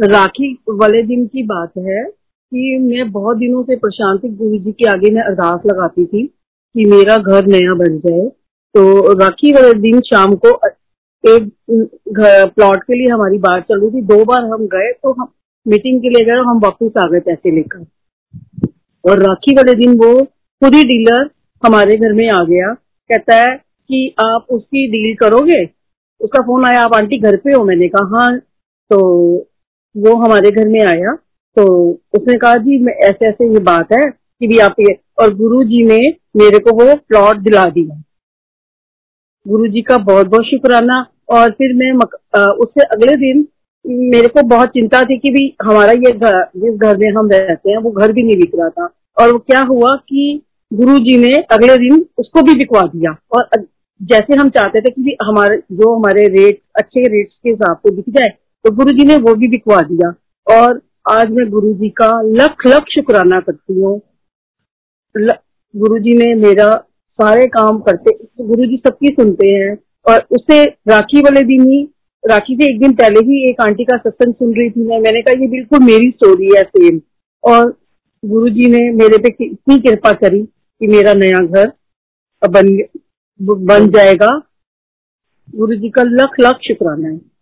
राखी वाले दिन की बात है कि मैं बहुत दिनों से प्रशांति गुरु जी के आगे मैं अरदास लगाती थी कि मेरा घर नया बन जाए। तो राखी वाले दिन शाम को एक प्लॉट के लिए हमारी बात चल रही थी। दो बार हम गए तो हम मीटिंग के लिए गए हम वापस आ गए पैसे लेकर। और राखी वाले दिन वो खुद ही डीलर हमारे घर में आ गया। कहता है कि आप उसकी डील करोगे? उसका फ़ोन आया, आप आंटी घर पे हो? मैंने कहा हाँ। तो वो हमारे घर में आया तो उसने कहा, जी, मैं ऐसे ऐसे ये बात है कि भी आप ये और गुरु जी ने मेरे को वो प्लॉट दिला दिया। गुरु जी का बहुत बहुत शुक्राना और फिर मैं मक... उससे अगले दिन मेरे को बहुत चिंता थी कि भी हमारा ये घर, जिस घर में हम रहते हैं, वो घर भी नहीं बिक रहा था। और वो क्या हुआ कि गुरु जी ने अगले दिन उसको भी बिकवा दिया। और जैसे हम चाहते थे कि हमारे, जो हमारे रेट, अच्छे रेट्स के हिसाब से बिक जाए तो गुरु जी ने वो भी बिकवा दिया। और आज मैं गुरु जी का लख लख शुक्राना करती हूँ। गुरु जी ने मेरा सारे काम करते, गुरु जी सबकी सुनते हैं। और उससे राखी वाले दिन ही, राखी से एक दिन पहले ही एक आंटी का सत्संग सुन रही थी मैं। मैंने कहा, ये बिल्कुल मेरी स्टोरी है सेम और गुरु जी ने मेरे पे इतनी कृपा करी कि मेरा नया घर बन बन जाएगा। गुरु जी का लख लख शुक्राना है।